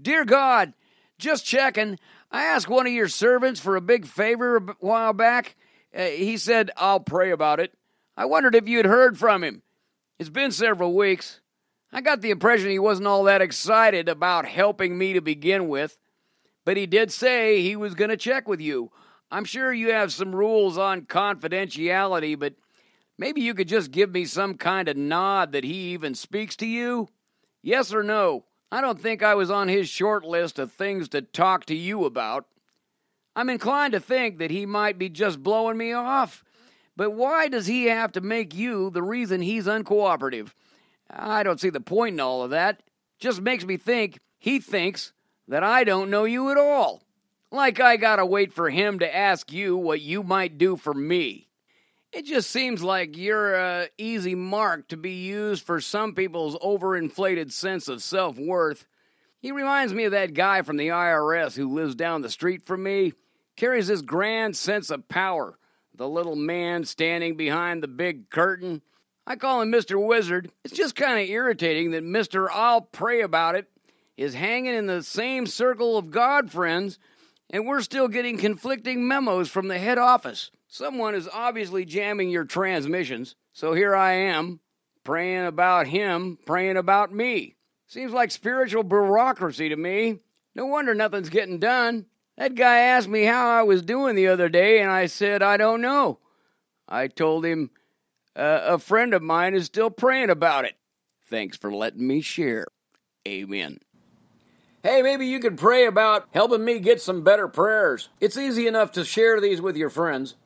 Dear God, just checking. I asked one of your servants for a big favor a while back. Uh, he said, I'll pray about it. I wondered if you had heard from him. It's been several weeks. I got the impression he wasn't all that excited about helping me to begin with, but he did say he was going to check with you. I'm sure you have some rules on confidentiality, but maybe you could just give me some kind of nod that he even speaks to you? Yes or no? I don't think I was on his short list of things to talk to you about. I'm inclined to think that he might be just blowing me off. But why does he have to make you the reason he's uncooperative? I don't see the point in all of that. Just makes me think he thinks that I don't know you at all. Like I gotta wait for him to ask you what you might do for me. It just seems like you're a easy mark to be used for some people's overinflated sense of self worth. He reminds me of that guy from the IRS who lives down the street from me, carries this grand sense of power. The little man standing behind the big curtain. I call him Mr. Wizard. It's just kind of irritating that Mr. I'll pray about it is hanging in the same circle of God friends and we're still getting conflicting memos from the head office. Someone is obviously jamming your transmissions, so here I am, praying about him, praying about me. Seems like spiritual bureaucracy to me. No wonder nothing's getting done. That guy asked me how I was doing the other day, and I said, I don't know. I told him, uh, a friend of mine is still praying about it. Thanks for letting me share. Amen. Hey, maybe you could pray about helping me get some better prayers. It's easy enough to share these with your friends.